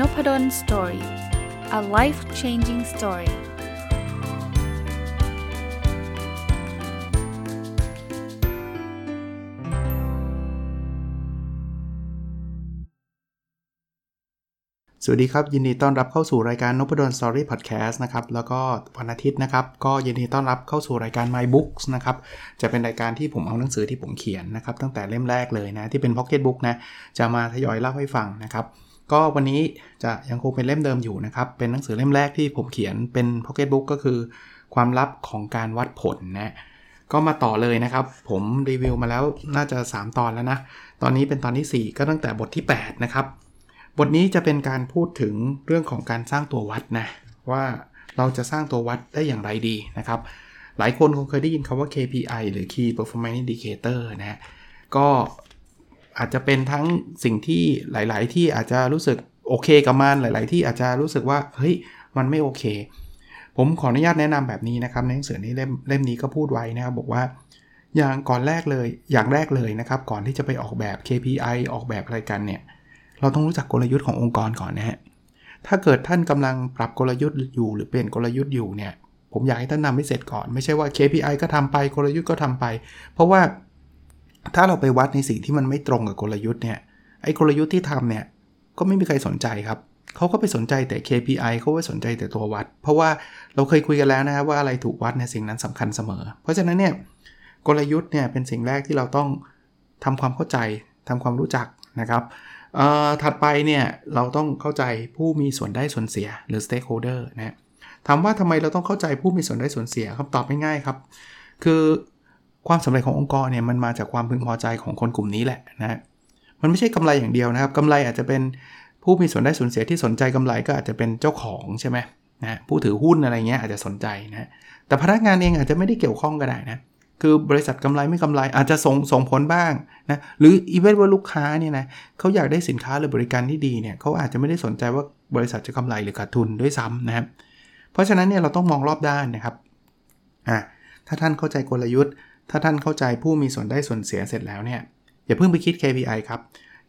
Nopadol story a life changing story สวัสดีครับ ยินดีต้อนรับเข้าสู่รายการนพดล story podcast นะครับ แล้วก็วันอาทิตย์นะครับ ก็ยินดีต้อนรับเข้าสู่รายการ My Books นะครับ จะเป็นรายการที่ผมเอาหนังสือที่ผมเขียนนะครับ ตั้งแต่เล่มแรกเลยนะ ที่เป็น Pocket Book นะ จะมาทยอยเล่าให้ฟังนะครับ ก็วันนี้จะยังคงเป็นเล่มเดิมอยู่นะครับ เป็นหนังสือเล่มแรกที่ผมเขียนเป็นพ็อกเก็ตบุ๊กก็คือความลับของการวัดผลนะ ก็มาต่อเลยนะครับ ผมรีวิวมาแล้วน่าจะ 3 ตอนแล้วนะ ตอนนี้เป็นตอนที่ 4 ก็ตั้งแต่บทที่ 8 นะครับ บทนี้จะเป็นการพูดถึงเรื่องของการสร้างตัววัดนะ ว่าเราจะสร้างตัววัดได้อย่างไรดีนะครับ หลายคนคงเคยได้ยินคำว่า KPI หรือ Key Performance Indicator นะ ก็ อาจจะเป็นทั้งสิ่งที่หลาย ๆ ที่อาจจะรู้สึกโอเคกับมันหลาย ๆ ที่อาจจะรู้สึกว่าเฮ้ยมันไม่โอเค ผมขออนุญาตแนะนำแบบนี้นะครับในหนังสือนี้เล่มเล่มนี้ก็พูดไว้นะครับบอกว่าอย่างก่อนแรกเลยอย่างแรกเลยนะครับ ก่อนที่จะไปออกแบบ KPI ออกแบบอะไรกันเนี่ย เราต้องรู้จักกลยุทธ์ขององค์กรก่อนนะฮะถ้าเกิดท่านกำลังปรับกลยุทธ์อยู่หรือเปลี่ยนกลยุทธ์อยู่เนี่ย ผมอยากให้ท่านนำให้เสร็จก่อน ไม่ใช่ว่า KPI ก็ทำไปกลยุทธ์ก็ทำไป เพราะว่า ถ้าเราไปวัดในสิ่งที่มันไม่ตรงกับกลยุทธ์เนี่ยไอ้กลยุทธ์ที่ทำเนี่ยก็ไม่มีใครสนใจครับเขาก็ไปสนใจแต่ KPI เขาไปสนใจแต่ตัววัด เพราะว่าเราเคยคุยกันแล้วนะครับว่าอะไรถูกวัดในสิ่งนั้นสำคัญเสมอ เพราะฉะนั้นเนี่ยกลยุทธ์เนี่ยเป็นสิ่งแรกที่เราต้องทำความเข้าใจทำความรู้จักนะครับถัดไปเนี่ยเราต้องเข้าใจผู้มีส่วนได้ส่วนเสียหรือ stakeholder นะถามว่าทำไมเราต้องเข้าใจผู้มีส่วนได้ส่วนเสียคำตอบง่ายๆครับ คือ ความสำเร็จขององค์กรเนี่ยมันมาจากความพึงพอใจของคนกลุ่มนี้แหละนะมันไม่ใช่กำไรอย่างเดียวนะครับกำไรอาจจะเป็นผู้มีส่วนได้ส่วนเสียที่สนใจกำไรก็อาจจะเป็นเจ้าของใช่ไหมนะผู้ถือหุ้นอะไรเงี้ยอาจจะสนใจนะแต่พนักงานเองอาจจะไม่ได้เกี่ยวข้องก็ได้นะคือบริษัทกำไรไม่กำไรอาจจะส่งส่งผลบ้างนะหรืออีเวนต์ว่าลูกค้าเนี่ยนะเขาอยากได้สินค้าหรือบริการที่ดีเนี่ยเขาอาจจะไม่ได้สนใจว่าบริษัทจะกำไรหรือขาดทุนด้วยซ้ำนะครับเพราะฉะนั้นเนี่ยเราต้องมองรอบด้านนะครับอ่าถ้าท่านเข้าใจกลยุทธ์ ถ้าท่านเข้าใจผู้มีส่วนได้ส่วนเสียเสร็จแล้วเนี่ยอย่าเพิ่งไปคิด KPI ครับ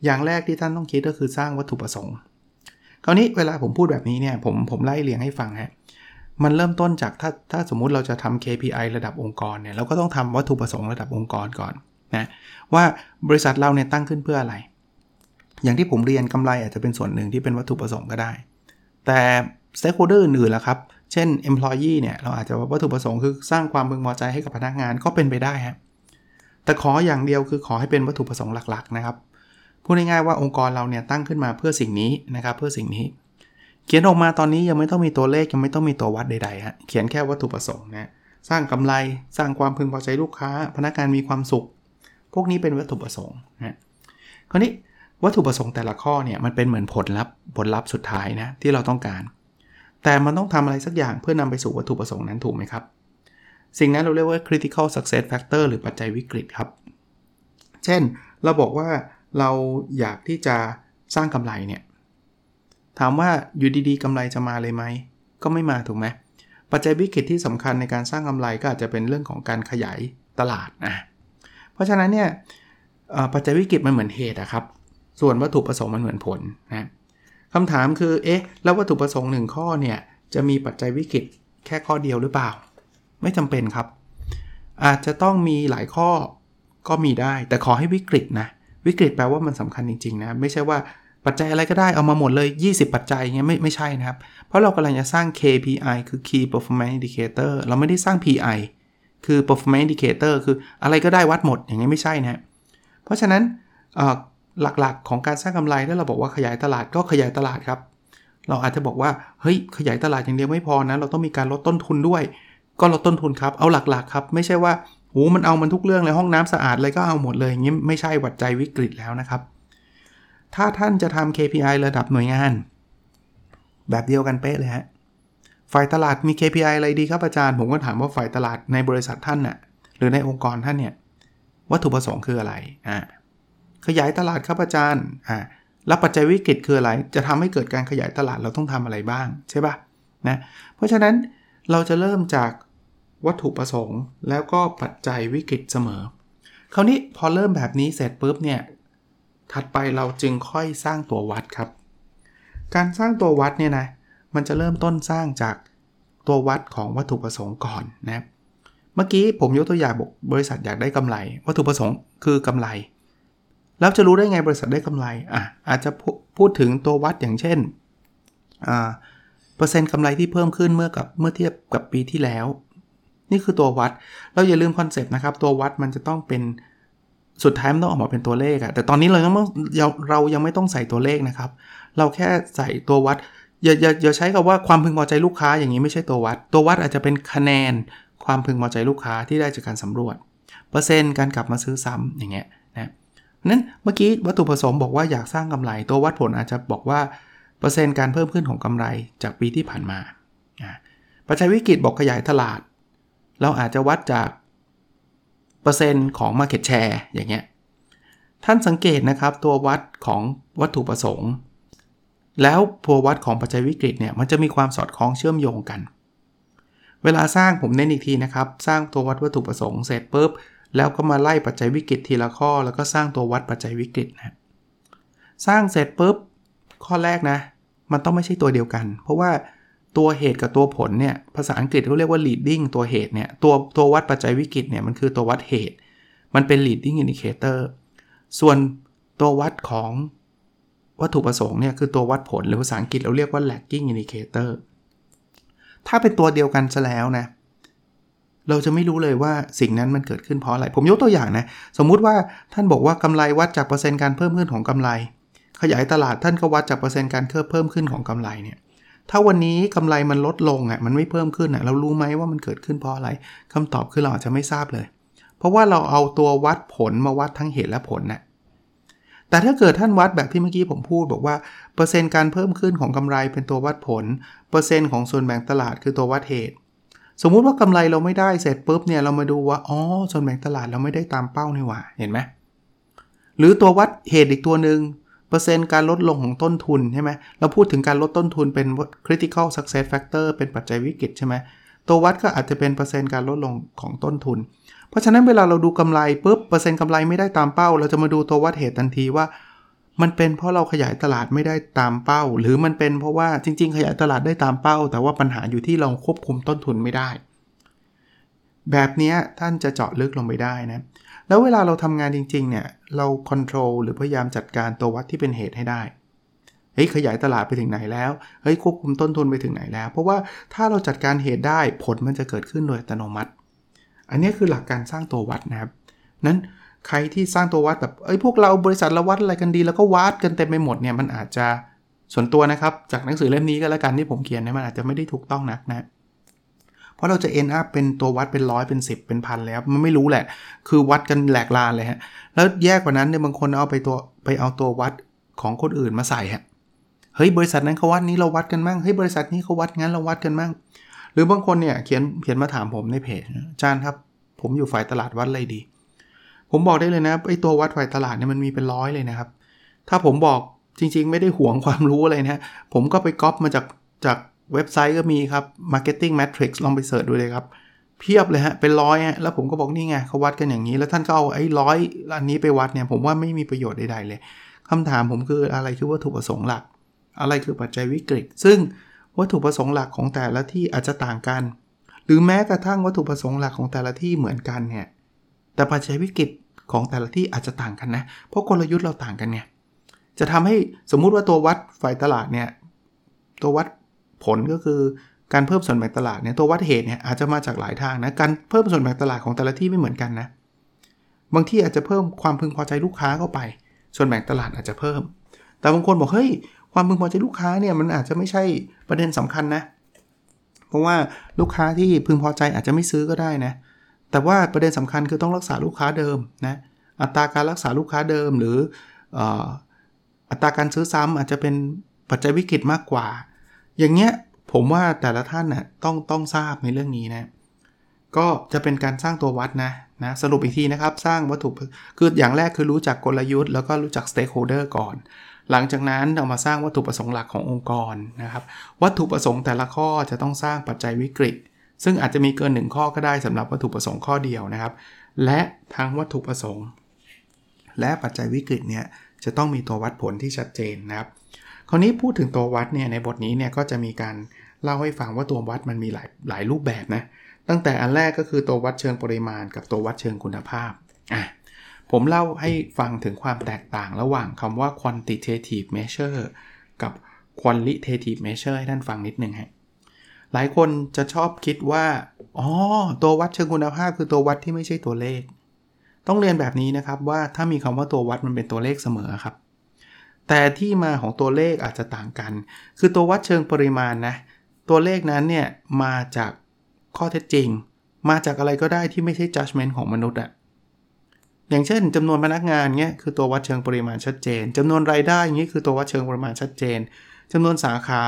อย่างแรกที่ท่านต้องคิดก็คือสร้างวัตถุประสงค์ คราวนี้เวลาผมพูดแบบนี้เนี่ยผมผมไล่เรียงให้ฟังฮะมันเริ่มต้นจากถ้าถ้าสมมุติเราจะทำ KPI ระดับองค์กรเนี่ยเราก็ต้องทำวัตถุประสงค์ระดับองค์กรก่อนนะว่าบริษัทเราเนี่ยตั้งขึ้นเพื่ออะไร อย่างที่ผมเรียนกำไรอาจจะเป็นส่วนหนึ่งที่เป็นวัตถุประสงค์ก็ได้ แต่ stakeholder อื่นๆล่ะครับ เช่น employee เนี่ยเราอาจจะวัตถุประสงค์คือสร้างความพึงพอใจให้กับพนักงานก็เป็นไปได้ฮะแต่ขออย่างเดียวคือขอให้เป็นวัตถุประสงค์หลักๆนะครับพูดง่ายๆว่าองค์กรเราเนี่ยตั้งขึ้นมาเพื่อสิ่งนี้นะครับเพื่อสิ่งนี้ เขียนออกมาตอนนี้ยังไม่ต้องมีตัวเลขยังไม่ต้องมีตัววัดใดๆฮะเขียนแค่วัตถุประสงค์นะสร้างกำไรสร้างความพึงพอใจลูกค้า พนักงานมีความสุข พวกนี้เป็นวัตถุประสงค์นะคราวนี้วัตถุประสงค์แต่ละข้อเนี่ยมันเป็นเหมือนผลลัพธ์ผลลัพธ์สุดท้ายนะที่เราต้องการ แต่มันต้องทำอะไรสักอย่างเพื่อนำไปสู่วัตถุประสงค์นั้นถูกไหมครับ สิ่งนั้นเราเรียกว่า critical success factor หรือปัจจัยวิกฤตครับ เช่น เราบอกว่าเราอยากที่จะสร้างกำไรเนี่ย ถามว่าอยู่ดีๆกำไรจะมาเลยไหม ก็ไม่มาถูกไหม ปัจจัยวิกฤตที่สำคัญในการสร้างกำไรก็อาจจะเป็นเรื่องของการขยายตลาดนะ เพราะฉะนั้นเนี่ยปัจจัยวิกฤตมันเหมือนเหตุอะครับ ส่วนวัตถุประสงค์มันเหมือนผลนะ คำถามคือ เอ๊ะ แล้ววัตถุประสงค์หนึ่งข้อเนี่ย จะมีปัจจัยวิกฤตแค่ข้อเดียวหรือเปล่า ไม่จำเป็นครับ อาจจะต้องมีหลายข้อก็มีได้ แต่ขอให้วิกฤตนะ วิกฤตแปลว่ามันสำคัญจริงๆนะ ไม่ใช่ว่าปัจจัยอะไรก็ได้เอามาหมดเลย 20 ปัจจัยเงี้ยไม่ไม่ใช่นะครับ เพราะเรากำลังจะสร้าง KPI คือ Key Performance Indicator เราไม่ได้สร้าง PI คือ Performance Indicator คืออะไรก็ได้วัดหมดอย่างนี้ไม่ใช่นะ เพราะฉะนั้น หลักๆ ของการสร้างกำไรถ้าเราบอกว่าขยายตลาดก็ขยายตลาดครับ เราอาจจะบอกว่าเฮ้ยขยายตลาดอย่างเดียวไม่พอนะ เราต้องมีการลดต้นทุนด้วย ก็ลดต้นทุนครับ เอาหลักๆครับ ไม่ใช่ว่าโหมันเอามันทุกเรื่องเลยห้องน้ำสะอาดเลยก็เอาหมดเลยอย่างนี้ไม่ใช่วัดใจวิกฤตแล้วนะครับ ถ้าท่านจะทำ KPI ระดับหน่วยงาน แบบเดียวกันเป๊ะเลยฮะฝ่ายตลาดมี KPI อะไรดีครับอาจารย์ ผมก็ถามว่าฝ่ายตลาดในบริษัทท่านน่ะหรือในองค์กรท่านเนี่ยวัตถุประสงค์คืออะไรอ่า ขยายตลาดครับอาจารย์อ่าแล้วปัจจัยวิกฤตคืออะไร จะทำให้เกิดการขยายตลาดเราต้องทำอะไรบ้างใช่ปะนะเพราะฉะนั้นเราจะเริ่มจากวัตถุประสงค์แล้วก็ปัจจัยวิกฤตเสมอ คราวนี้พอเริ่มแบบนี้เสร็จปุ๊บเนี่ยถัดไปเราจึงค่อยสร้างตัววัดครับ การสร้างตัววัดเนี่ยนะมันจะเริ่มต้นสร้างจากตัววัดของวัตถุประสงค์ก่อนนะเมื่อกี้ผมยกตัวอย่างบอกบริษัทอยากได้กำไร วัตถุประสงค์คือกำไร แล้วจะรู้ได้ไงบริษัทได้กำไรอะอาจจะพูดถึงตัววัดอย่างเช่นอ่าเปอร์เซ็นต์กำไรที่เพิ่มขึ้นเมื่อกับเมื่อเทียบกับปีที่แล้ว นี่คือตัววัดเราอย่าลืม concept นะครับ ตัววัดมันจะต้องเป็นสุดท้ายมันต้องออกมาเป็นตัวเลขอะแต่ตอนนี้เรายังไม่เรายังไม่ต้องใส่ตัวเลขนะครับ เราแค่ใส่ตัววัดอย่าอย่าอย่าใช้คำว่าความพึงพอใจลูกค้าอย่างนี้ไม่ใช่ตัววัด ตัววัดอาจจะเป็นคะแนนความพึงพอใจลูกค้าที่ได้จากการสำรวจ เปอร์เซ็นต์การกลับมาซื้อซ้ำอย่างเงี้ย นั้นเมื่อกี้วัตถุประสงค์บอกว่าอยากสร้างกำไร ตัววัดผลอาจจะบอกว่าเปอร์เซ็นต์การเพิ่มขึ้นของกำไรจากปีที่ผ่านมา ปัจจัยวิกฤตบอกขยายตลาด เราอาจจะวัดจากเปอร์เซ็นต์ของ Market Share อย่างเงี้ย ท่านสังเกตนะครับตัววัดของวัตถุประสงค์ แล้วตัววัดของปัจจัยวิกฤตเนี่ยมันจะมีความสอดคล้องเชื่อมโยงกัน เวลาสร้างผมเน้นอีกทีนะครับ สร้างตัววัดวัตถุประสงค์เสร็จปุ๊บ แล้วก็มาไล่ปัจจัยวิกฤตทีละข้อ แล้วก็สร้างตัววัดปัจจัยวิกฤตนะสร้างเสร็จปุ๊บ ข้อแรกนะ มันต้องไม่ใช่ตัวเดียวกัน เพราะว่าตัวเหตุกับตัวผลเนี่ยภาษาอังกฤษเขาเรียกว่า leading ตัวเหตุเนี่ยตัวตัววัดปัจจัยวิกฤตเนี่ยมันคือตัววัดเหตุ มันเป็น leading indicator ส่วนตัววัดของวัตถุประสงค์เนี่ยคือตัววัดผลหรือภาษาอังกฤษเราเรียกว่า lagging indicator ถ้าเป็นตัวเดียวกันซะแล้วนะ เราจะไม่รู้เลยว่าสิ่งนั้นมันเกิดขึ้นเพราะอะไร ผมยกตัวอย่างนะ สมมุติว่าท่านบอกว่ากำไรวัดจากเปอร์เซ็นต์การเพิ่มขึ้นของกำไร ขยายตลาดท่านก็วัดจากเปอร์เซ็นต์การเพิ่มขึ้นของกำไรเนี่ย ถ้าวันนี้กำไรมันลดลงอะ มันไม่เพิ่มขึ้นอะ เรารู้ไหมว่ามันเกิดขึ้นเพราะอะไรคำตอบคือเราอาจจะไม่ทราบเลย เพราะว่าเราเอาตัววัดผลมาวัดทั้งเหตุและผลน่ะ แต่ถ้าเกิดท่านวัดแบบที่เมื่อกี้ผมพูดบอกว่าเปอร์เซ็นต์การเพิ่มขึ้นของกำไรเป็นตัววัดผล เปอร์เซ็นต์ของส่วนแบ่งตลาดคือตัววัดเหตุ สมมุติว่ากำไรเราไม่ได้เสร็จปุ๊บเนี่ยเรามาดูว่าอ๋อส่วนแบ่งตลาดเราไม่ได้ตามเป้านี่หว่าเห็นไหมหรือตัววัดเหตุอีกตัวหนึ่งเปอร์เซ็นต์การลดลงของต้นทุนใช่ไหมเราพูดถึงการลดต้นทุนเป็น critical success factor เป็นปัจจัยวิกฤตใช่ไหมตัววัดก็อาจจะเป็นเปอร์เซ็นต์การลดลงของต้นทุน เพราะฉะนั้นเวลาเราดูกำไรปุ๊บเปอร์เซ็นต์กำไรไม่ได้ตามเป้า เราจะมาดูตัววัดเหตุทันทีว่า มันเป็นเพราะเราขยายตลาดไม่ได้ตามเป้า หรือมันเป็นเพราะว่าจริง ๆ ขยายตลาดได้ตามเป้า แต่ว่าปัญหาอยู่ที่เราควบคุมต้นทุนไม่ได้ แบบนี้ท่านจะเจาะลึกลงไปได้นะ แล้วเวลาเราทำงานจริง ๆ เนี่ย เราควบคุมหรือพยายามจัดการตัววัดที่เป็นเหตุให้ได้เฮ้ยขยายตลาดไปถึงไหนแล้วเฮ้ยควบคุมต้นทุนไปถึงไหนแล้ว เพราะว่าถ้าเราจัดการเหตุได้ผลมันจะเกิดขึ้นโดยอัตโนมัติ อันนี้คือหลักการสร้างตัววัดนะครับนั้น ใครที่สร้างตัววัดแบบเอ้ยพวกเราบริษัทเราวัดอะไรกันดี แล้วก็วัดกันเต็มไปหมดเนี่ยมันอาจจะส่วนตัวนะครับ จากหนังสือเล่มนี้ก็แล้วกันที่ผมเขียนเนี่ยมันอาจจะไม่ได้ถูกต้องนักนะ เพราะเราจะ end up เป็นตัววัดเป็นร้อยเป็น10 เป็นพันแล้วมันไม่รู้แหละ คือวัดกันแหลกลานเลยฮะแล้วแยกกว่านั้นเนี่ยบางคนเอาไปตัวไปเอาตัววัดของคนอื่นมาใส่ฮะเฮ้ยบริษัทนั้นเขาวัดนี้เราวัดกันมั่งเฮ้ยบริษัทนี้เขาวัดงั้นเราวัดกันมั่งหรือบางคนเนี่ยเขียนเขียนมาถามผมในเพจอาจารย์ครับ ผมอยู่ฝ่ายตลาดวัดอะไรดี ผมบอกได้เลยนะไอ้ตัววัดฝ่ายตลาดเนี่ยมันมีเป็นร้อยเลยนะครับ ถ้าผมบอกจริงๆ ไม่ได้หวงความรู้อะไรนะ ผมก็ไปก๊อปมาจากจากเว็บไซต์ก็มีครับ Marketing Matrix ลองไปเสิร์ชดูเลยครับ เพียบเลยฮะ เป็นร้อยฮะ แล้วผมก็บอกนี่ไงเขาวัดกันอย่างนี้ แล้วท่านก็เอาไอ้ร้อยอันนี้ไปวัดเนี่ย ผมว่าไม่มีประโยชน์ใดๆเลยคำถามผมคืออะไรคือวัตถุประสงค์หลัก อะไรคือปัจจัยวิกฤต ซึ่งวัตถุประสงค์หลักของแต่ละที่อาจจะต่างกัน หรือแม้กระทั่งวัตถุประสงค์หลักของแต่ละที่เหมือนกันเนี่ย แต่ปัจจัยวิกฤตของแต่ละที่อาจจะต่างกันนะ เพราะกลยุทธ์เราต่างกันเนี่ยจะทำให้สมมุติว่าตัววัดฝ่ายตลาดเนี่ยตัววัดผลก็คือการเพิ่มส่วนแบ่งตลาดเนี่ยตัววัดเหตุเนี่ยอาจจะมาจากหลายทางนะการเพิ่มส่วนแบ่งตลาดของแต่ละที่ไม่เหมือนกันนะบางที่อาจจะเพิ่มความพึงพอใจลูกค้าเข้าไป ส่วนแบ่งตลาดอาจจะเพิ่ม แต่บางคนบอกเฮ้ยความพึงพอใจลูกค้าเนี่ยมันอาจจะไม่ใช่ประเด็นสำคัญนะ เพราะว่าลูกค้าที่พึงพอใจอาจจะไม่ซื้อก็ได้นะ แต่ว่าประเด็นสำคัญคือต้องรักษาลูกค้าเดิมนะอัตราการรักษาลูกค้าเดิม หรืออัตราการซื้อซ้ำอาจจะเป็นปัจจัยวิกฤตมากกว่า อย่างเงี้ยผมว่าแต่ละท่านนะ่ะต้องต้องทราบในเรื่องนี้นะ ก็จะเป็นการสร้างตัววัดนะนะสรุปอีกทีนะครับ สร้างวัตถุคืออย่างแรกคือรู้จักกลยุทธ์แล้วก็รู้จัก stakeholder ก่อน หลังจากนั้นเรามาสร้างวัตถุประสงค์หลักขององค์กรนะครับ วัตถุประสงค์แต่ละข้อจะต้องสร้างปัจจัยวิกฤต ซึ่งอาจจะมีเกิน1ข้อก็ได้สำหรับวัตถุประสงค์ข้อเดียวนะครับ และทั้งวัตถุประสงค์ และปัจจัยวิกฤตเนี่ยจะต้องมีตัววัดผลที่ชัดเจนนะครับ คราวนี้พูดถึงตัววัดเนี่ยในบทนี้เนี่ยก็จะมีการเล่าให้ฟังว่าตัววัดมันมีหลายหลายรูปแบบนะ ตั้งแต่อันแรกก็คือตัววัดเชิงปริมาณ กับตัววัดเชิงคุณภาพอะผมเล่าให้ฟังถึงความแตกต่างระหว่างคำว่า quantitative measure กับ qualitative measure ให้ท่านฟังนิดนึงฮะ หลายคนจะชอบคิดว่า อ๋อ ตัววัดเชิงคุณภาพคือตัววัดที่ไม่ใช่ตัวเลข ต้องเรียนแบบนี้นะครับว่าถ้ามีคำว่าตัววัดมันเป็นตัวเลขเสมอครับ แต่ที่มาของตัวเลขอาจจะต่างกัน คือตัววัดเชิงปริมาณนะ ตัวเลขนั้นเนี่ยมาจากข้อเท็จจริง มาจากอะไรก็ได้ที่ไม่ใช่ judgment ของมนุษย์อะอย่างเช่นจำนวนพนักงานเงี้ยคือตัววัดเชิงปริมาณชัดเจนจำนวนรายได้อย่างนี้คือตัววัดเชิงปริมาณชัดเจนจำนวนสาขา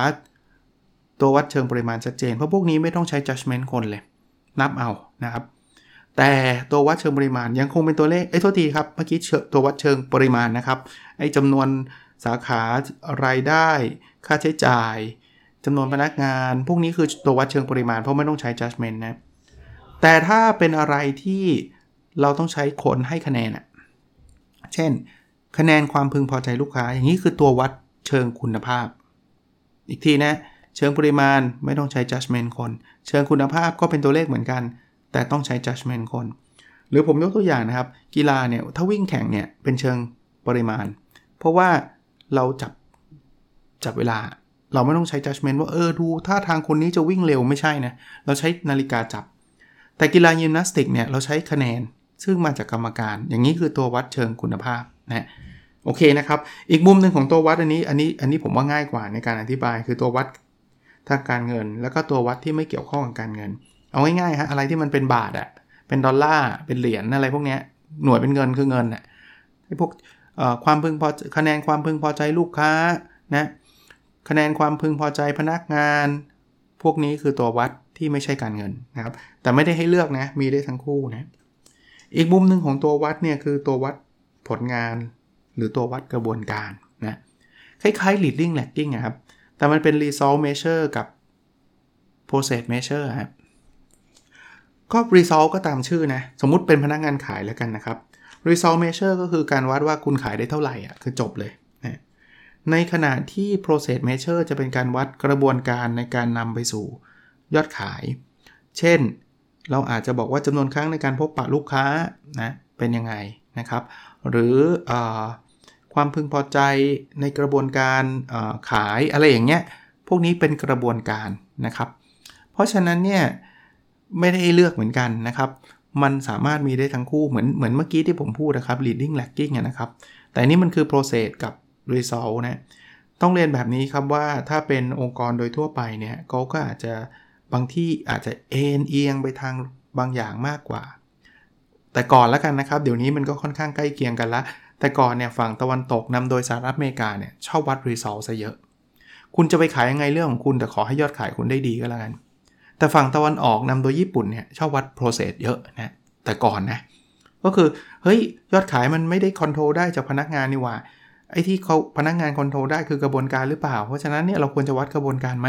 ตัววัดเชิงปริมาณชัดเจน เพราะพวกนี้ไม่ต้องใช้ judgment คนเลย นับเอานะครับ แต่ตัววัดเชิงปริมาณยังคงเป็นตัวเลขเอ้โทษทีครับเมื่อกี้ตัววัดเชิงปริมาณนะครับไอ้จำนวนสาขารายได้ ค่าใช้จ่ายจำนวนพนักงาน พวกนี้คือตัววัดเชิงปริมาณเพราะไม่ต้องใช้ judgment นะแต่ถ้าเป็นอะไรที่เราต้องใช้คนให้คะแนนอะเช่น คะแนนความพึงพอใจลูกค้า อย่างนี้คือตัววัดเชิงคุณภาพ อีกทีนะ เชิงปริมาณไม่ต้องใช้ judgment คน เชิงคุณภาพก็เป็นตัวเลขเหมือนกัน แต่ต้องใช้ judgment คน หรือผมยกตัวอย่างนะครับ กีฬาเนี่ยถ้าวิ่งแข่งเนี่ยเป็นเชิงปริมาณ เพราะว่าเราจับจับเวลา เราไม่ต้องใช้ judgment ว่าเออดูท่าทางคนนี้จะวิ่งเร็วไม่ใช่นะเราใช้นาฬิกาจับ แต่กีฬายิมนาสติกเนี่ยเราใช้คะแนนซึ่งมาจากกรรมการ อย่างนี้คือตัววัดเชิงคุณภาพนะโอเคนะครับ อีกมุมหนึ่งของตัววัดอันนี้ อันนี้ อันนี้ผมว่าง่ายกว่าในการอธิบาย คือตัววัด ทางการเงิน แล้วก็ตัววัดที่ไม่เกี่ยวข้องกับการเงิน เอาง่ายๆฮะอะไรที่มันเป็นบาทอะเป็นดอลลาร์เป็นเหรียญอะไรพวกเนี้ยหน่วยเป็นเงินคือเงินอะไอ้พวกความพึงพอคะแนนความพึงพอใจลูกค้านะคะแนนความพึงพอใจพนักงาน พวกนี้คือตัววัดที่ไม่ใช่การเงินนะครับ แต่ไม่ได้ให้เลือกนะมีได้ทั้งคู่นะอีกมุมหนึ่งของตัววัดเนี่ยคือตัววัดผลงาน หรือตัววัดกระบวนการนะคล้ายๆ leading lagging ครับ แต่มันเป็น result measure กับ process measure ครับก็ result ก็ตามชื่อนะ สมมุติเป็นพนักงานขายแล้วกันนะครับ result measure ก็คือการวัดว่าคุณขายได้เท่าไหร่อะคือจบเลยนะในขณะที่ process measure จะเป็นการวัดกระบวนการในการนำไปสู่ยอดขาย เช่น เราอาจจะบอกว่าจำนวนครั้งในการพบปะลูกค้านะเป็นยังไงนะครับ หรืออ ความพึงพอใจในกระบวนการขายอะไรอย่างเงี้ย พวกนี้เป็นกระบวนการนะครับ เพราะฉะนั้นเนี่ยไม่ได้เลือกเหมือนกันนะครับ มันสามารถมีได้ทั้งคู่เหมือนเหมือนเมื่อกี้ที่ผมพูดนะครับ leading lagging นะครับ แต่นี่มันคือ process กับ result นะต้องเรียนแบบนี้ครับว่าถ้าเป็นองค์กรโดยทั่วไปเนี่ยเขาก็อาจจะบางที่อาจจะเอ็นเอียงไปทางบางอย่างมากกว่า แต่ก่อนแล้วกันนะครับ เดี๋ยวนี้มันก็ค่อนข้างใกล้เคียงกันละ แต่ก่อนเนี่ยฝั่งตะวันตกนำโดยสหรัฐอเมริกาเนี่ยชอบวัด result ซะเยอะ คุณจะไปขายยังไงเรื่องของคุณแต่ขอให้ยอดขายคุณได้ดีก็แล้วกัน แต่ฝั่งตะวันออกนำโดยญี่ปุ่นเนี่ยชอบวัด process เยอะนะแต่ก่อนนะก็คือเฮ้ยยอดขายมันไม่ได้ control ได้จากพนักงานนี่ว่าไอ้ที่เขาพนักงาน control ได้คือกระบวนการหรือเปล่า เพราะฉะนั้นเนี่ยเราควรจะวัดกระบวนการไหม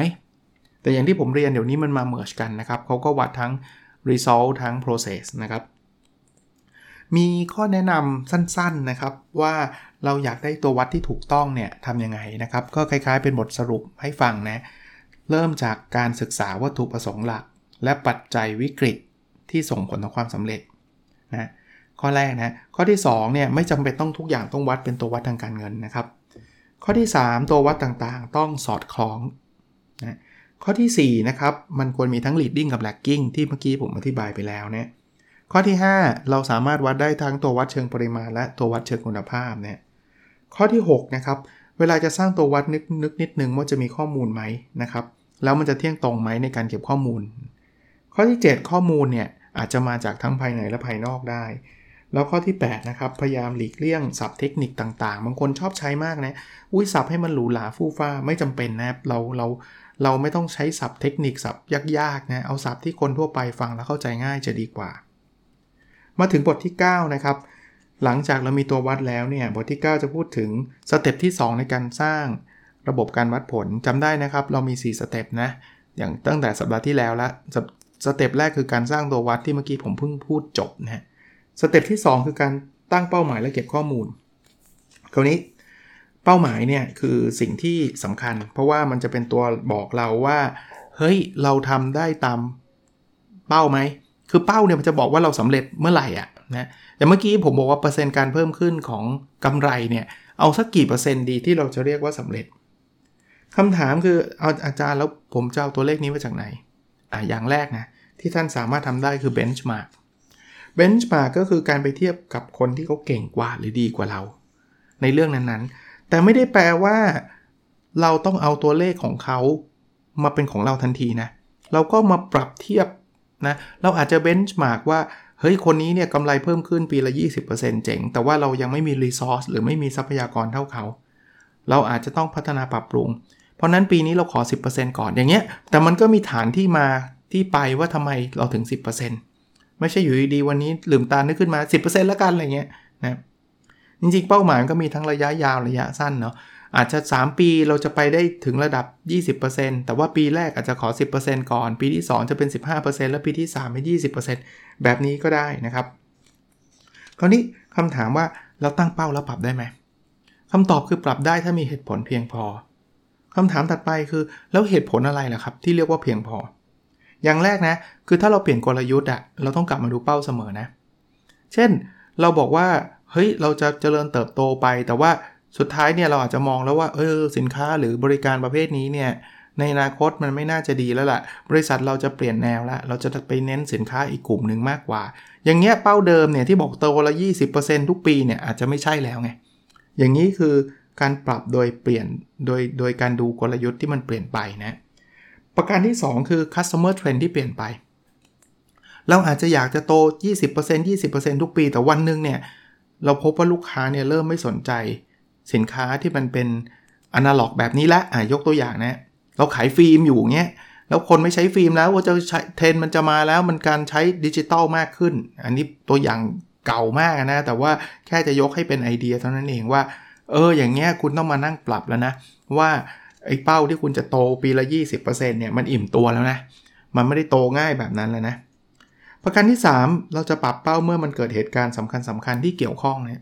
แต่อย่างที่ผมเรียนเดี๋ยวนี้มันมา merge กันนะครับเขาก็วัดทั้ง result ทั้ง process นะครับ มีข้อแนะนำสั้นๆนะครับว่าเราอยากได้ตัววัดที่ถูกต้องเนี่ยทำยังไงนะครับ ก็คล้ายๆเป็นบทสรุปให้ฟังนะเริ่มจากการศึกษาวัตถุประสงค์หลัก และปัจจัยวิกฤตที่ส่งผลต่อความสำเร็จนะข้อแรกนะข้อที่2เนี่ยไม่จำเป็นต้องทุกอย่างต้องวัดเป็นตัววัดทางการเงินนะครับ ข้อที่ 3 ตัววัดต่างๆ ต้องสอดคล้องนะข้อที่4นะครับมันควรมีทั้ง leading กับ lagging ที่เมื่อกี้ผมอธิบายไปแล้วเนี่ย ข้อที่ 5 เราสามารถวัดได้ทั้งตัววัดเชิงปริมาณ และตัววัดเชิงคุณภาพเนี่ยข้อที่ 6 นะครับ เวลาจะสร้างตัววัดนึกนึกนิดนึงว่าจะมีข้อมูลไหมนะครับ แล้วมันจะเที่ยงตรงไหมในการเก็บข้อมูล ข้อที่ 7 ข้อมูลเนี่ยอาจจะมาจากทั้งภายในและภายนอกได้ แล้วข้อที่ 8 นะครับ พยายามหลีกเลี่ยงศัพท์เทคนิคต่างๆ บางคนชอบใช้มากนะ อุ้ยศัพท์ให้มันหรูหราฟู่ฟ้าไม่จำเป็นนะเราเราเราไม่ต้องใช้ศัพท์เทคนิคศัพท์ยากๆนะ เอาศัพท์ที่คนทั่วไปฟังแล้วเข้าใจง่ายจะดีกว่า มาถึงบทที่ 9 นะครับ หลังจากเรามีตัววัดแล้วเนี่ย บทที่ 9 จะพูดถึงstep ที่ 2 ในการสร้างระบบการวัดผลจำได้นะครับ เรามี 4 step นะ อย่างตั้งแต่สัปดาห์ที่แล้วละ step แรกคือการสร้างตัววัดที่เมื่อกี้ผมเพิ่งพูดจบนะ step ที่ 2 คือการตั้งเป้าหมายและเก็บข้อมูล คราวนี้เป้าหมายเนี่ยคือสิ่งที่สำคัญ เพราะว่ามันจะเป็นตัวบอกเราว่า เฮ้ย เราทำได้ตามเป้าไหม คือเป้าเนี่ยมันจะบอกว่าเราสำเร็จเมื่อไหร่อะนะแต่เมื่อกี้ผมบอกว่าเปอร์เซ็นต์การเพิ่มขึ้นของกำไรเนี่ยเอาสักกี่เปอร์เซ็นต์ดีที่เราจะเรียกว่าสำเร็จคำถามคือเอาอาจารย์แล้วผมจะเอาตัวเลขนี้มาจากไหนอะอย่างแรกนะที่ท่านสามารถทำได้คือ benchmark benchmark ก็คือการไปเทียบกับคนที่เขาเก่งกว่าหรือดีกว่าเรา ในเรื่องนั้นๆ แต่ไม่ได้แปลว่า เราต้องเอาตัวเลขของเขามาเป็นของเราทันทีนะ เราก็มาปรับเทียบ นะเราอาจจะเบนช์มาร์กว่าเฮ้ยคนนี้เนี่ยกำไรเพิ่มขึ้นปีละ 20%เจ๋ง แต่ว่าเรายังไม่มีรีซอสหรือไม่มีทรัพยากรเท่าเขา เราอาจจะต้องพัฒนาปรับปรุง เพราะนั้นปีนี้เราขอ 10%ก่อนอย่างเงี้ย แต่มันก็มีฐานที่มาที่ไปว่าทำไมเราถึง 10%ไม่ใช่อยู่ดีๆวันนี้ลืมตานึกขึ้นมา 10%แล้วกันอะไรเงี้ยนะจริงๆเป้าหมายก็มีทั้งระยะยาวระยะสั้นเนาะ อาจจะ 3 ปีเราจะไปได้ถึงระดับ 20%แต่ว่าปีแรกอาจจะขอ 10%ก่อน ปีที่ 2 จะเป็น 15%แล้วปีที่ 3 เป็น 20%แบบนี้ก็ได้นะครับ คราวนี้คำถามว่าเราตั้งเป้าแล้วปรับได้ไหมคำตอบคือปรับได้ถ้ามีเหตุผลเพียงพอคำถามถัดไปคือแล้วเหตุผลอะไรล่ะครับ ที่เรียกว่าเพียงพอ อย่างแรกนะ คือถ้าเราเปลี่ยนกลยุทธ์อะเราต้องกลับมาดูเป้าเสมอนะ เช่น เราบอกว่าเฮ้ยเราจะเจริญเติบโตไป แต่ว่า สุดท้ายเนี่ยเราอาจจะมองแล้วว่าเออสินค้าหรือบริการประเภทนี้เนี่ยในอนาคตมันไม่น่าจะดีแล้วล่ะ บริษัทเราจะเปลี่ยนแนวแล้วเราจะไปเน้นสินค้าอีกกลุ่มหนึ่งมากกว่า อย่างเงี้ยเป้าเดิมเนี่ยที่บอกโตละ 20%ทุกปีเนี่ยอาจจะไม่ใช่แล้วไง อย่างนี้คือการปรับโดยเปลี่ยนโดยโดยการดูกลยุทธ์ที่มันเปลี่ยนไปนะ ประการที่ 2 คือ customer trend ที่เปลี่ยนไป เราอาจจะอยากจะโต 20% 20%ทุกปี แต่วันหนึ่งเนี่ยเราพบว่าลูกค้าเนี่ยเริ่มไม่สนใจ สินค้าที่มันเป็นอนาล็อกแบบนี้ละอะยกตัวอย่างนะ เราขายฟิล์มอยู่เงี้ย แล้วคนไม่ใช้ฟิล์มแล้วว่าจะใช้เทรนมันจะมาแล้วมันการใช้ดิจิตอลมากขึ้น อันนี้ตัวอย่างเก่ามากนะ แต่ว่าแค่จะยกให้เป็นไอเดียเท่านั้นเองว่า เออ อย่างเงี้ยคุณต้องมานั่งปรับแล้วนะ ว่าไอ้เป้าที่คุณจะโตปีละ 20%เนี่ยมันอิ่มตัวแล้วนะ มันไม่ได้โตง่ายแบบนั้นแล้วนะ ประการที่ 3 เราจะปรับเป้าเมื่อมันเกิดเหตุการณ์สำคัญสคัญที่เกี่ยวข้องเนี่ย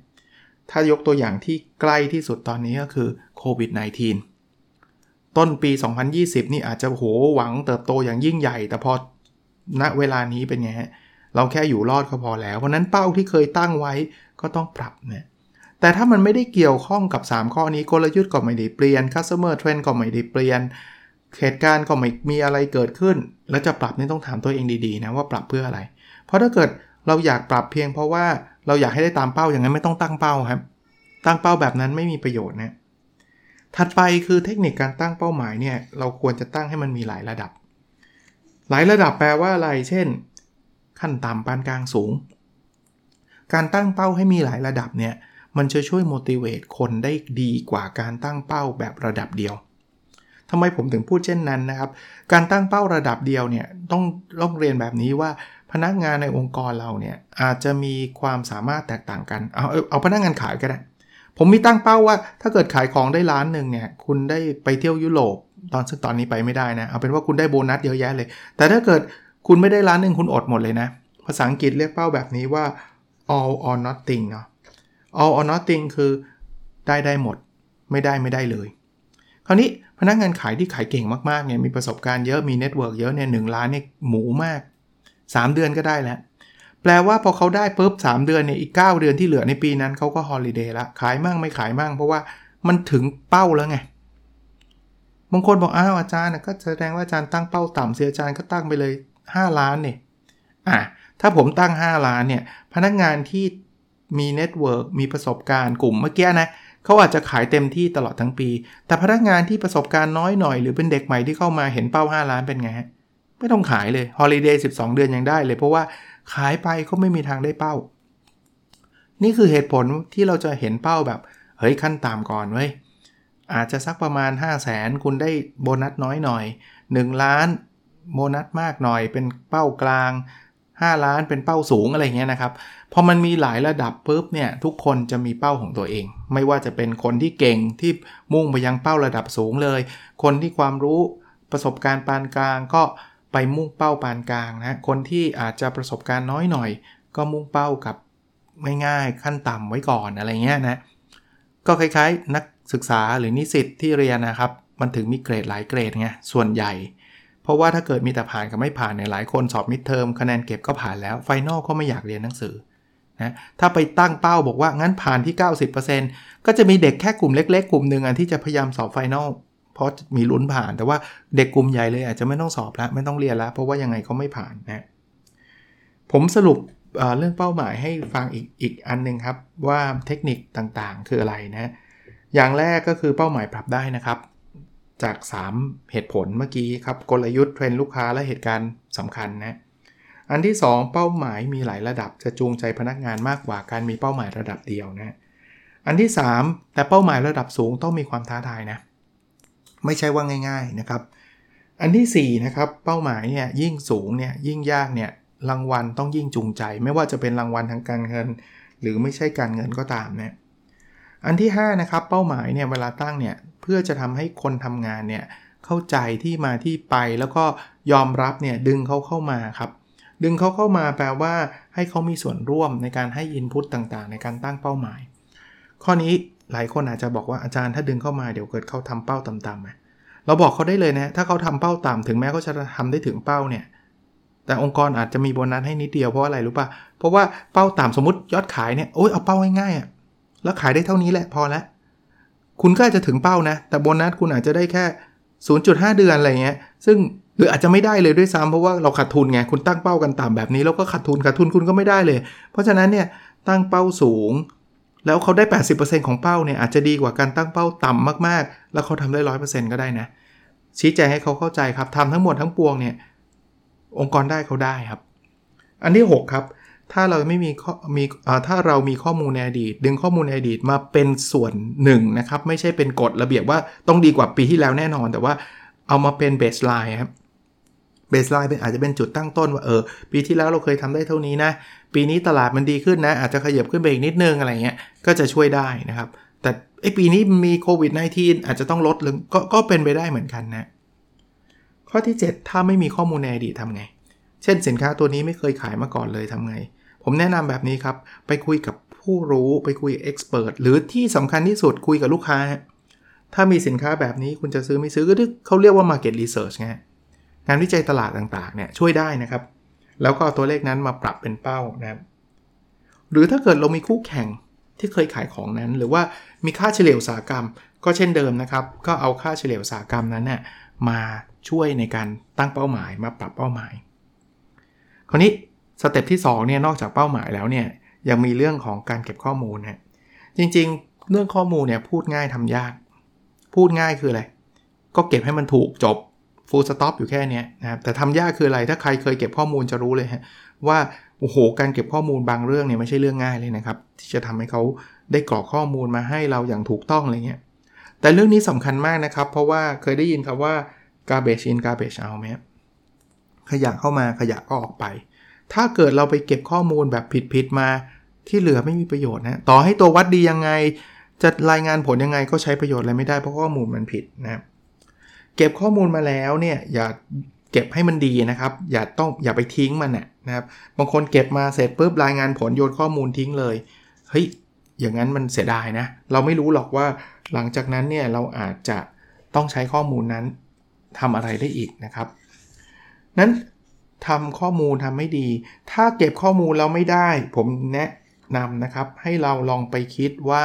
ถ้ายกตัวอย่างที่ใกล้ที่สุดตอนนี้ก็คือโควิด -19 ต้นปี 2020 นี่อาจจะโหหวังเติบโตอย่างยิ่งใหญ่ แต่พอณเวลานี้เป็นไงฮะ เราแค่อยู่รอดก็พอแล้ว เพราะนั้นเป้าที่เคยตั้งไว้ก็ต้องปรับเนี่ยแต่ถ้ามันไม่ได้เกี่ยวข้องกับ 3 ข้อนี้กลยุทธ์ก็ไม่ได้เปลี่ยน customer trend ก็ไม่ได้เปลี่ยนเหตุการณ์ก็ไม่มีอะไรเกิดขึ้น แล้วจะปรับนี่ต้องถามตัวเองดีๆนะว่าปรับเพื่ออะไร เพราะถ้าเกิดเราอยากปรับเพียงเพราะว่า เราอยากให้ได้ตามเป้าอย่างนั้นไม่ต้องตั้งเป้าครับ ตั้งเป้าแบบนั้นไม่มีประโยชน์นะถัดไปคือเทคนิคการตั้งเป้าหมายเนี่ยเราควรจะตั้งให้มันมีหลายระดับ หลายระดับแปลว่าอะไร เช่น ขั้นต่ำปานกลางสูง การตั้งเป้าให้มีหลายระดับเนี่ยมันจะช่วย motivate คนได้ดีกว่าการตั้งเป้าแบบระดับเดียวทำไมผมถึงพูดเช่นนั้นนะครับ การตั้งเป้าระดับเดียวเนี่ยต้องต้องเรียนแบบนี้ว่า พนักงานในองค์กรเราเนี่ยอาจจะมีความสามารถแตกต่างกัน เอาเอาพนักงานขายก็ได้ ผมมีตั้งเป้าว่าถ้าเกิดขายของได้ล้านหนึ่งเนี่ยคุณได้ไปเที่ยวยุโรปตอนซึ่งตอนนี้ไปไม่ได้นะ เอาเป็นว่าคุณได้โบนัสเยอะแยะเลย แต่ถ้าเกิดคุณไม่ได้ล้านหนึ่งคุณอดหมดเลยนะ ภาษาอังกฤษเรียกเป้าแบบนี้ว่า all or nothing เนาะ all or nothing คือได้ได้หมด ไม่ได้ไม่ได้เลย คราวนี้พนักงานขายที่ขายเก่งมากๆเนี่ยมีประสบการณ์เยอะมี network เยอะเนี่ยหนึ่งล้านเนี่ยหมูมาก 3 เดือนก็ได้แล้ว แปลว่าพอเขาได้ปุ๊บ3เดือนเนี่ยอีก 9 เดือนที่เหลือในปีนั้นเขาก็ holiday ละขายมั่งไม่ขายมั่งเพราะว่ามันถึงเป้าแล้วไงบางคนบอกอ้าวอาจารย์ก็แสดงว่าอาจารย์ตั้งเป้าต่ำเสียอาจารย์ก็ตั้งไปเลย 5 ล้านเนี่ยอะถ้าผมตั้ง 5 ล้านเนี่ยพนักงานที่มี network มีประสบการณ์กลุ่มเมื่อกี้นะเขาอาจจะขายเต็มที่ตลอดทั้งปี แต่พนักงานที่ประสบการณ์น้อยหน่อยหรือเป็นเด็กใหม่ที่เข้ามาเห็นเป้า 5 ล้านเป็นไงฮะ ไม่ต้องขายเลย holiday 12 เดือนยังได้เลย เพราะว่าขายไปก็ไม่มีทางได้เป้า นี่คือเหตุผลที่เราจะเห็นเป้าแบบ เฮ้ยขั้นต่ำก่อนเว้ยอาจจะสักประมาณ 5 0 0แสนคุณได้โบนัสน้อยหน่อย 1 ล้านโบนัสมากหน่อย เป็นเป้ากลาง 5 ล้านเป็นเป้าสูงอะไรเงี้ยนะครับ พอมันมีหลายระดับปุ๊บเนี่ยทุกคนจะมีเป้าของตัวเอง ไม่ว่าจะเป็นคนที่เก่งที่มุ่งไปยังเป้าระดับสูงเลย คนที่ความรู้ประสบการณ์ปานกลางก็ ไปมุ่งเป้าปานกลางนะคนที่อาจจะประสบการณ์น้อยหน่อย ก็มุ่งเป้ากับไม่ง่ายขั้นต่ำไว้ก่อนอะไรเงี้ยนะก็คล้ายๆ นักศึกษาหรือนิสิตที่เรียนนะครับ มันถึงมีเกรดหลายเกรดไงส่วนใหญ่ เพราะว่าถ้าเกิดมีแต่ผ่านกับไม่ผ่านเนี่ยหลายคนสอบ midterm คะแนนเก็บก็ผ่านแล้ว final ก็ไม่อยากเรียนหนังสือนะถ้าไปตั้งเป้าบอกว่างั้นผ่านที่ 90%ก็จะมีเด็กแค่กลุ่มเล็ก ๆ กลุ่มหนึ่งอันที่จะพยายามสอบ final เพราะมีลุ้นผ่าน แต่ว่าเด็กกลุ่มใหญ่เลยอาจจะไม่ต้องสอบแล้วไม่ต้องเรียนแล้วเพราะว่ายังไงก็ไม่ผ่านนะผมสรุปเรื่องเป้าหมายให้ฟังอีกอีกอันนึงครับ ว่าเทคนิคต่างๆ คืออะไรนะอย่างแรกก็คือเป้าหมายปรับได้นะครับ จาก 3 เหตุผลเมื่อกี้ครับกลยุทธ์เทรนลูกค้าและเหตุการณ์สำคัญนะอันที่ 2 เป้าหมายมีหลายระดับจะจูงใจพนักงานมากกว่าการมีเป้าหมายระดับเดียวนะ อันที่ 3 แต่เป้าหมายระดับสูงต้องมีความท้าทายนะ ไม่ใช่ว่าง่าย ๆนะครับ อันที่4นะครับเป้าหมายเนี่ยยิ่งสูงเนี่ยยิ่งยากเนี่ยรางวัลต้องยิ่งจูงใจ ไม่ว่าจะเป็นรางวัลทางการเงิน หรือไม่ใช่การเงินก็ตามเนี่ยอันที่5นะครับเป้าหมายเนี่ยเวลาตั้งเนี่ยเพื่อจะทำให้คนทำงานเนี่ยเข้าใจที่มาที่ไปแล้วก็ยอมรับเนี่ยดึงเขาเข้ามาครับดึงเขาเข้ามาแปลว่าให้เขามีส่วนร่วมในการให้อินพุตต่างๆ ในการตั้งเป้าหมาย ข้อนี้ หลายคนอาจจะบอกว่าอาจารย์ถ้าดึงเข้ามาเดี๋ยวเกิดเขาทำเป้าต่ำๆเราบอกเขาได้เลยนะ ถ้าเขาทำเป้าต่ำถึงแม้เขาจะทำได้ถึงเป้าเนี่ย แต่องค์กรอาจจะมีโบนัสให้นิดเดียวเพราะอะไรรู้ปะ่ะ เพราะว่าเป้าต่ำสมมติยอดขายเนี่ย โอ้ยเอาเป้าง่ายๆอะ่ะ แล้วขายได้เท่านี้แหละพอแล้ว คุณก็อาจจะถึงเป้านะ แต่โบนัสคุณอาจจะได้แค่ 0.5 เดือนอะไรเงี้ย ซึ่งหรืออาจจะไม่ได้เลยด้วยซ้ำเพราะว่าเราขาดทุนไง คุณตั้งเป้ากันต่ำแบบนี้แล้วก็ขาดทุนขาดทุนคุณก็ไม่ได้เลย เพราะฉะนั้นเนี่ยตั้งเป้าสูง แล้วเขาได้ 80%ของเป้าเนี่ยอาจจะดีกว่าการตั้งเป้าต่ำมากๆ แล้วเขาทำได้100%ก็ได้นะ ชี้แจงให้เขาเข้าใจครับทำทั้งหมดทั้งปวงเนี่ยองค์กรได้เขาได้ครับ อันที่ 6 ครับ ถ้าเราไม่มีมีถ้าเรามีข้อมูลในอดีต ดึงข้อมูลในอดีตมาเป็นส่วนหนึ่งนะครับ ไม่ใช่เป็นกฎระเบียบว่าต้องดีกว่าปีที่แล้วแน่นอน แต่ว่าเอามาเป็น baseline ครับ baseline เป็นอาจจะเป็นจุดตั้งต้นว่าเออปีที่แล้วเราเคยทำได้เท่านี้นะ ปีนี้ตลาดมันดีขึ้นนะ อาจจะขยับขึ้นไปอีกนิดนึงอะไรเงี้ยก็จะช่วยได้นะครับ แต่ไอปีนี้มีโควิด -19 อาจจะต้องลดลงกก็เป็นไปได้เหมือนกันนะ ข้อที่ 7 ถ้าไม่มีข้อมูลในอดีตทำไง เช่นสินค้าตัวนี้ไม่เคยขายมาก่อนเลยทำไง ผมแนะนำแบบนี้ครับ ไปคุยกับผู้รู้ไปคุยเอ็กซ์เพรสหรือที่สำคัญที่สุดคุยกับลูกค้า ถ้ามีสินค้าแบบนี้คุณจะซื้อไม่ซื้อก็เขาเรียกว่า market research ไง งานวิจัยตลาดต่างๆเนี่ยช่วยได้นะครับ แล้วก็ตัวเลขนั้นมาปรับเป็นเป้านะครับหรือถ้าเกิดเรามีคู่แข่งที่เคยขายของนั้น หรือว่ามีค่าเฉลี่ยอุตสาหกรรม ก็เช่นเดิมนะครับ ก็เอาค่าเฉลี่ยอุตสาหกรรมนั้นเนี่ยมาช่วยในการตั้งเป้าหมายมาปรับเป้าหมาย คราวนี้ step ที่2เนี่ยนอกจากเป้าหมายแล้วเนี่ยยังมีเรื่องของการเก็บข้อมูลนะจริงๆ เรื่องข้อมูลเนี่ยพูดง่ายทำยาก พูดง่ายคืออะไรก็เก็บให้มันถูกจบ full stop อยู่แค่นี้นะครับแต่ทำยากคืออะไรถ้าใครเคยเก็บข้อมูลจะรู้เลยฮะว่าโอ้โหการเก็บข้อมูลบางเรื่องเนี่ยไม่ใช่เรื่องง่ายเลยนะครับ ที่จะทำให้เขาได้กรอกข้อมูลมาให้เราอย่างถูกต้องอะไรเงี้ยแต่เรื่องนี้สำคัญมากนะครับ เพราะว่าเคยได้ยินคำว่า garbage in garbage out ไหมขยะเข้ามาขยะก็ออกไป ถ้าเกิดเราไปเก็บข้อมูลแบบผิดๆมาที่เหลือไม่มีประโยชน์นะต่อให้ตัววัดดียังไงจะรายงานผลยังไงก็ใช้ประโยชน์อะไรไม่ได้เพราะข้อมูลมันผิดนะครับ เก็บข้อมูลมาแล้วเนี่ยอย่าเก็บให้มันดีนะครับ อย่าต้องอย่าไปทิ้งมันนะครับ บางคนเก็บมาเสร็จปุ๊บรายงานผลโยนข้อมูลทิ้งเลยเฮ้ยอย่างนั้นมันเสียดายนะ เราไม่รู้หรอกว่าหลังจากนั้นเนี่ยเราอาจจะต้องใช้ข้อมูลนั้นทำอะไรได้อีกนะครับ นั้นทำข้อมูลทำไม่ดี ถ้าเก็บข้อมูลเราไม่ได้ ผมแนะนำนะครับ ให้เราลองไปคิดว่า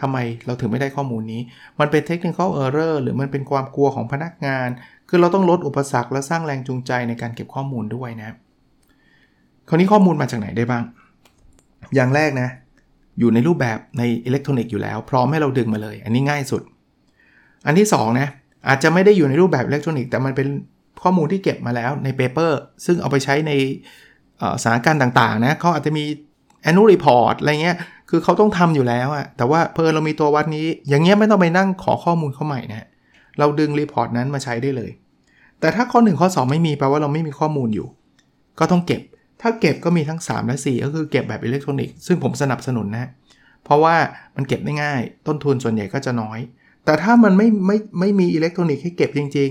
ทำไมเราถึงไม่ได้ข้อมูลนี้ มันเป็น technical error หรือมันเป็นความกลัวของพนักงาน คือเราต้องลดอุปสรรคและสร้างแรงจูงใจในการเก็บข้อมูลด้วยนะ คราวนี้ข้อมูลมาจากไหนได้บ้าง อย่างแรกนะ อยู่ในรูปแบบในอิเล็กทรอนิกส์อยู่แล้ว พร้อมให้เราดึงมาเลย อันนี้ง่ายสุด อันที่2นะ อาจจะไม่ได้อยู่ในรูปแบบอิเล็กทรอนิกส์แต่มันเป็นข้อมูลที่เก็บมาแล้วใน paper ซึ่งเอาไปใช้ในสถานการณ์ต่างๆนะเขาอาจจะมี annual report อะไรเงี้ย คือเขาต้องทำอยู่แล้วอะแต่ว่าพอเรามีตัววัดนี้ อย่างเงี้ยไม่ต้องไปนั่งขอข้อมูลเขาใหม่นะเราดึง report นั้นมาใช้ได้เลย แต่ถ้าข้อ 1 ข้อ 2 ไม่มีแปลว่าเราไม่มีข้อมูลอยู่ ก็ต้องเก็บ ถ้าเก็บก็มีทั้ง 3 และ 4 ก็คือเก็บแบบอิเล็กทรอนิกส์ซึ่งผมสนับสนุนนะ เพราะว่ามันเก็บได้ง่าย ต้นทุนส่วนใหญ่ก็จะน้อย แต่ถ้ามันไม่ไม่ไม่มีอิเล็กทรอนิกส์ให้เก็บจริง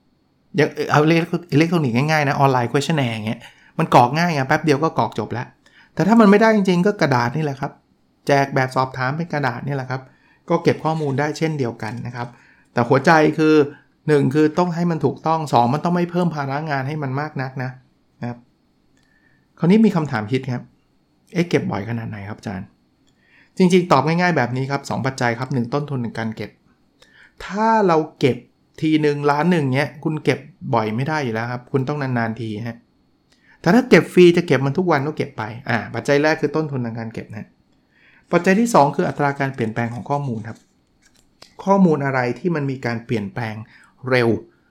ๆอย่างเอาอิเล็กทรอนิกส์ง่ายๆนะออนไลน์ questionnaire อย่างเงี้ยมันกรอกง่ายไงแป๊บเดียวก็กรอกจบแล้วแต่ถ้ามันไม่ได้จริงๆ ก็กระดาษนี่แหละครับ แจกแบบสอบถามเป็นกระดาษนี่แหละครับ ก็เก็บข้อมูลได้เช่นเดียวกันนะครับ แต่หัวใจคือ 1 คือต้องให้มันถูกต้อง 2 มันต้องไม่เพิ่มภาระงานให้มันมากนักนะนะครับคราวนี้มีคำถามคิดครับ เอ๊ะเก็บบ่อยขนาดไหนครับอาจารย์ จริงๆ ตอบง่ายๆแบบนี้ครับ 2 ปัจจัยครับ 1 ต้นทุนหนึ่งการเก็บ ถ้าเราเก็บทีหนึ่งล้านหนึ่งเนี้ยคุณเก็บบ่อยไม่ได้อยู่แล้วครับ คุณต้องนานๆทีฮะแต่ถ้าเก็บฟรีจะเก็บมันทุกวันก็เก็บไป อ่า ปัจจัยแรกคือต้นทุนทางการเก็บนะ ปัจจัยที่ 2 คืออัตราการเปลี่ยนแปลงของข้อมูลครับ ข้อมูลอะไรที่มันมีการเปลี่ยนแปลงเร็ว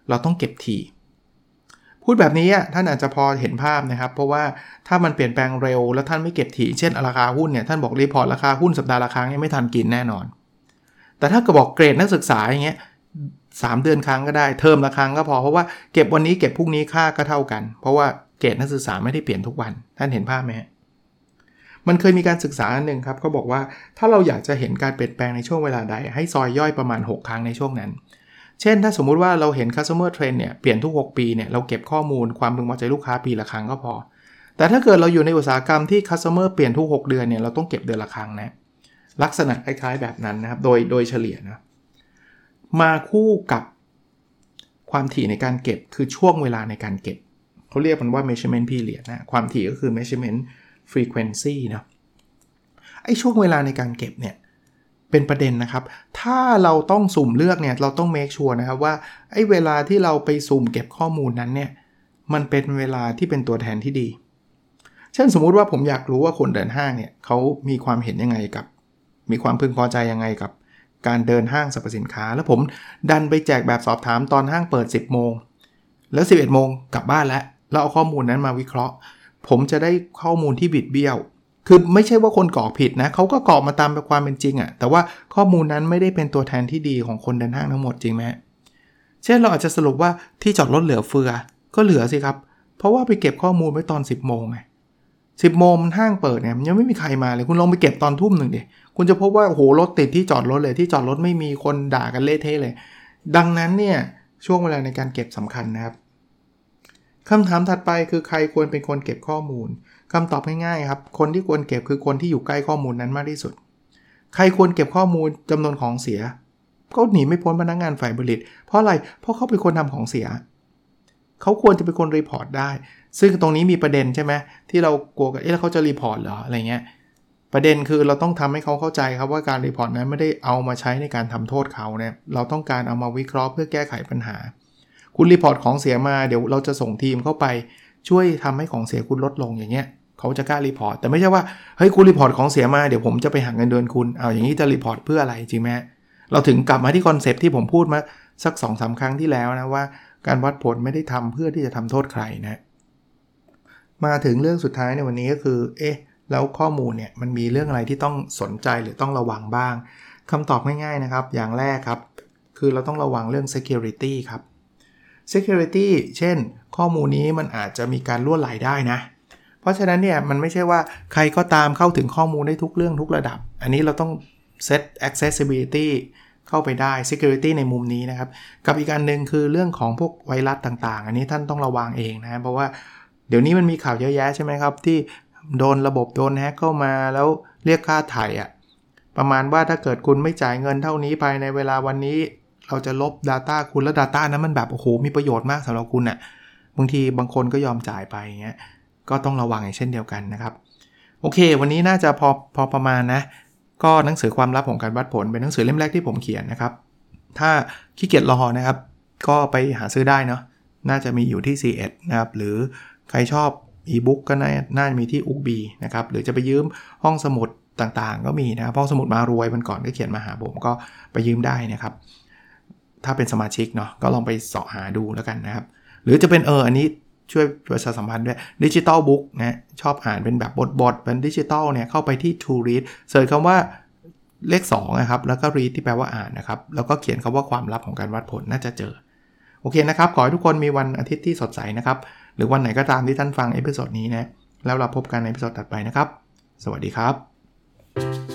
เราต้องเก็บทีพูดแบบนี้ท่านอาจจะพอเห็นภาพนะครับ เพราะว่าถ้ามันเปลี่ยนแปลงเร็ว แล้วท่านไม่เก็บทีเช่นราคาหุ้นเนี่ยท่านบอกรีพอร์ตราคาหุ้นสัปดาห์ละครั้งไม่ทันกินแน่นอน แต่ถ้าก็บอกเกรดนักศึกษาอย่างเงี้ยสเดือนครั้งก็ได้เทอมละครั้งก็พอเพราะว่าเก็บวันนี้เก็บพรุ่งนี้ค่าก็เท่ากัน เพราะว่าเกรดนักศึกษาไม่ได้เปลี่ยนทุกวัน ท่านเห็นภาพไหม มันเคยมีการศึกษาหนึ่งครับเขาบอกว่าถ้าเราอยากจะเห็นการเปลี่ยนแปลงในช่วงเวลาใด ให้ซอยย่อยประมาณ 6 ครั้งในช่วงนั้น เช่น ถ้าสมมุติว่าเราเห็น customer trend เนี่ยเปลี่ยนทุก 6 ปีเนี่ยเราเก็บข้อมูลความพึงพอใจลูกค้าปีละครั้งก็พอ แต่ถ้าเกิดเราอยู่ในอุตสาหกรรมที่ customer เปลี่ยนทุก 6 เดือนเนี่ยเราต้องเก็บเดือนละครั้งนะลักษณะคล้ายๆแบบนั้นนะครับโดยโดยเฉลี่ยนะมาคู่กับความถี่ในการเก็บคือช่วงเวลาในการเก็บ เขาเรียกมันว่า measurement period นะความถี่ก็คือ measurement frequency นะไอ้ช่วงเวลาในการเก็บเนี่ยเป็นประเด็นนะครับ ถ้าเราต้องสุ่มเลือกเนี่ยเราต้อง make sure นะครับว่าไอ้เวลาที่เราไปสุ่มเก็บข้อมูลนั้นเนี่ยมันเป็นเวลาที่เป็นตัวแทนที่ดี เช่นสมมุติว่าผมอยากรู้ว่าคนเดินห้างเนี่ยเขามีความเห็นยังไงกับ มีความพึงพอใจยังไงกับ การเดินห้างสรรพสินค้า แล้วผมดันไปแจกแบบสอบถามตอนห้างเปิด 10 โมง แล้ว 11 โมงกลับบ้านแล้วแล้วเอาข้อมูลนั้นมาวิเคราะห์ ผมจะได้ข้อมูลที่บิดเบี้ยว คือไม่ใช่ว่าคนกรอกผิดนะเขาก็กรอกมาตามความเป็นจริงอะ่ะ แต่ว่าข้อมูลนั้นไม่ได้เป็นตัวแทนที่ดีของคนเดินห้างทั้งหมดจริงไหมเช่นเราอาจจะสรุปว่าที่จอดรถเหลือเฟือ ก็เหลือสิครับ เพราะว่าไปเก็บข้อมูลไว้ตอน 10โมงไงสิบโมงมันห้างเปิดเนี่ยยังไม่มีใครมาเลย คุณลองไปเก็บตอนทุ่มหนึ่งดิคุณจะพบว่าโอ้โหรถติดที่จอดรถเลยที่จอดรถไม่มีคนด่ากันเละเทะเลย ดังนั้นเนี่ยช่วงเวลาในการเก็บสำคัญนะครับ คำถามถัดไปคือใครควรเป็นคนเก็บข้อมูลคำตอบง่ายๆครับ คนที่ควรเก็บคือคนที่อยู่ใกล้ข้อมูลนั้นมากที่สุด ใครควรเก็บข้อมูลจำนวนของเสีย ก็หนีไม่พ้นพนักงานฝ่ายผลิต เพราะอะไร เพราะเขาเป็นคนทำของเสีย เขาควรจะเป็นคน report ได้ ซึ่งตรงนี้มีประเด็นใช่ไหมที่เรากลัวกัน เอ๊ะแล้วเขาจะ report เหรอ อะไรเงี้ย ประเด็นคือเราต้องทำให้เขาเข้าใจครับว่าการ report นั้นไม่ได้เอามาใช้ในการทำโทษเขาเนี่ย เราต้องการเอามาวิเคราะห์เพื่อแก้ไขปัญหา คุณ report ของเสียมาเดี๋ยวเราจะส่งทีมเข้าไปช่วยทำให้ของเสียคุณลดลงอย่างเงี้ยเขาจะกล้า report แต่ไม่ใช่ว่าเฮ้ยคุณ report ของเสียมาเดี๋ยวผมจะไปหักเงินเดือนคุณเอาอย่างนี้จะ report เพื่ออะไรจริงไหมเราถึงกลับมาที่คอนเซปที่ผมพูดมาสัก2อสาครั้งที่แล้วนะว่า การวัดผลไม่ได้ทำเพื่อที่จะทำโทษใครนะมาถึงเรื่องสุดท้ายในวันนี้ก็คือเอ๊ะแล้วข้อมูลเนี่ยมันมีเรื่องอะไรที่ต้องสนใจหรือต้องระวังบ้างคำตอบง่ายๆนะครับ อย่างแรกครับ คือเราต้องระวังเรื่อง security ครับ Security เช่น ข้อมูลนี้มันอาจจะมีการล่วไหลได้นะ เพราะฉะนั้นเนี่ยมันไม่ใช่ว่าใครก็ตามเข้าถึงข้อมูลได้ทุกเรื่องทุกระดับ อันนี้เราต้อง set accessibility เข้าไปได้ security ในมุมนี้นะครับ กับอีกอันหนึ่งคือเรื่องของพวกไวรัสต่างๆ อันนี้ท่านต้องระวังเองนะเพราะว่าเดี๋ยวนี้มันมีข่าวเยอะแยะใช่ไหมครับ ที่โดนระบบโดนแฮกเข้ามาแล้วเรียกค่าไถ่อะประมาณว่าถ้าเกิดคุณไม่จ่ายเงินเท่านี้ภายในเวลาวันนี้ เราจะลบ Data คุณแล้ว Data นั้นมันแบบโอ้โหมีประโยชน์มากสำหรับคุณอะ่ะบางทีบางคนก็ยอมจ่ายไปเงี้ยก็ต้องระวังอย่างเช่นเดียวกันนะครับ โอเค วันนี้น่าจะพอพอประมาณนะ ก็หนังสือความลับของการวัดผลเป็นหนังสือเล่มแรกที่ผมเขียนนะครับ ถ้าขี้เกียจรอนะครับ ก็ไปหาซื้อได้เนาะน่าจะมีอยู่ที่ C1 นะครับ หรือใครชอบอีบุ๊กก็น่าน่าจะมีที่อุกบีนะครับ หรือจะไปยืมห้องสมุดต่างๆ ก็มีนะห้องสมุดมารวยมันก่อนก็เขียนมาหาผมก็ไปยืมได้นะครับ ถ้าเป็นสมาชิกเนาะก็ลองไปเสาะหาดูแล้วกันนะครับ หรือจะเป็นเอออันนี้ช่วยประชาสัมพันธ์ด้วย digital book นะชอบอ่านเป็นแบบบทๆเป็นดิจิตอลเนี่ยเข้าไปที่ To Read search คำว่าเลข2นะครับ แล้วก็ read ที่แปลว่าอ่านนะครับ แล้วก็เขียนคำว่าความลับของการวัดผลน่าจะเจอ โอเคนะครับ ขอให้ทุกคนมีวันอาทิตย์ที่สดใสนะครับ หรือวันไหนก็ตามที่ท่านฟัง episode นี้นะแล้วเราพบกันใน episode ถัดไปนะครับ สวัสดีครับ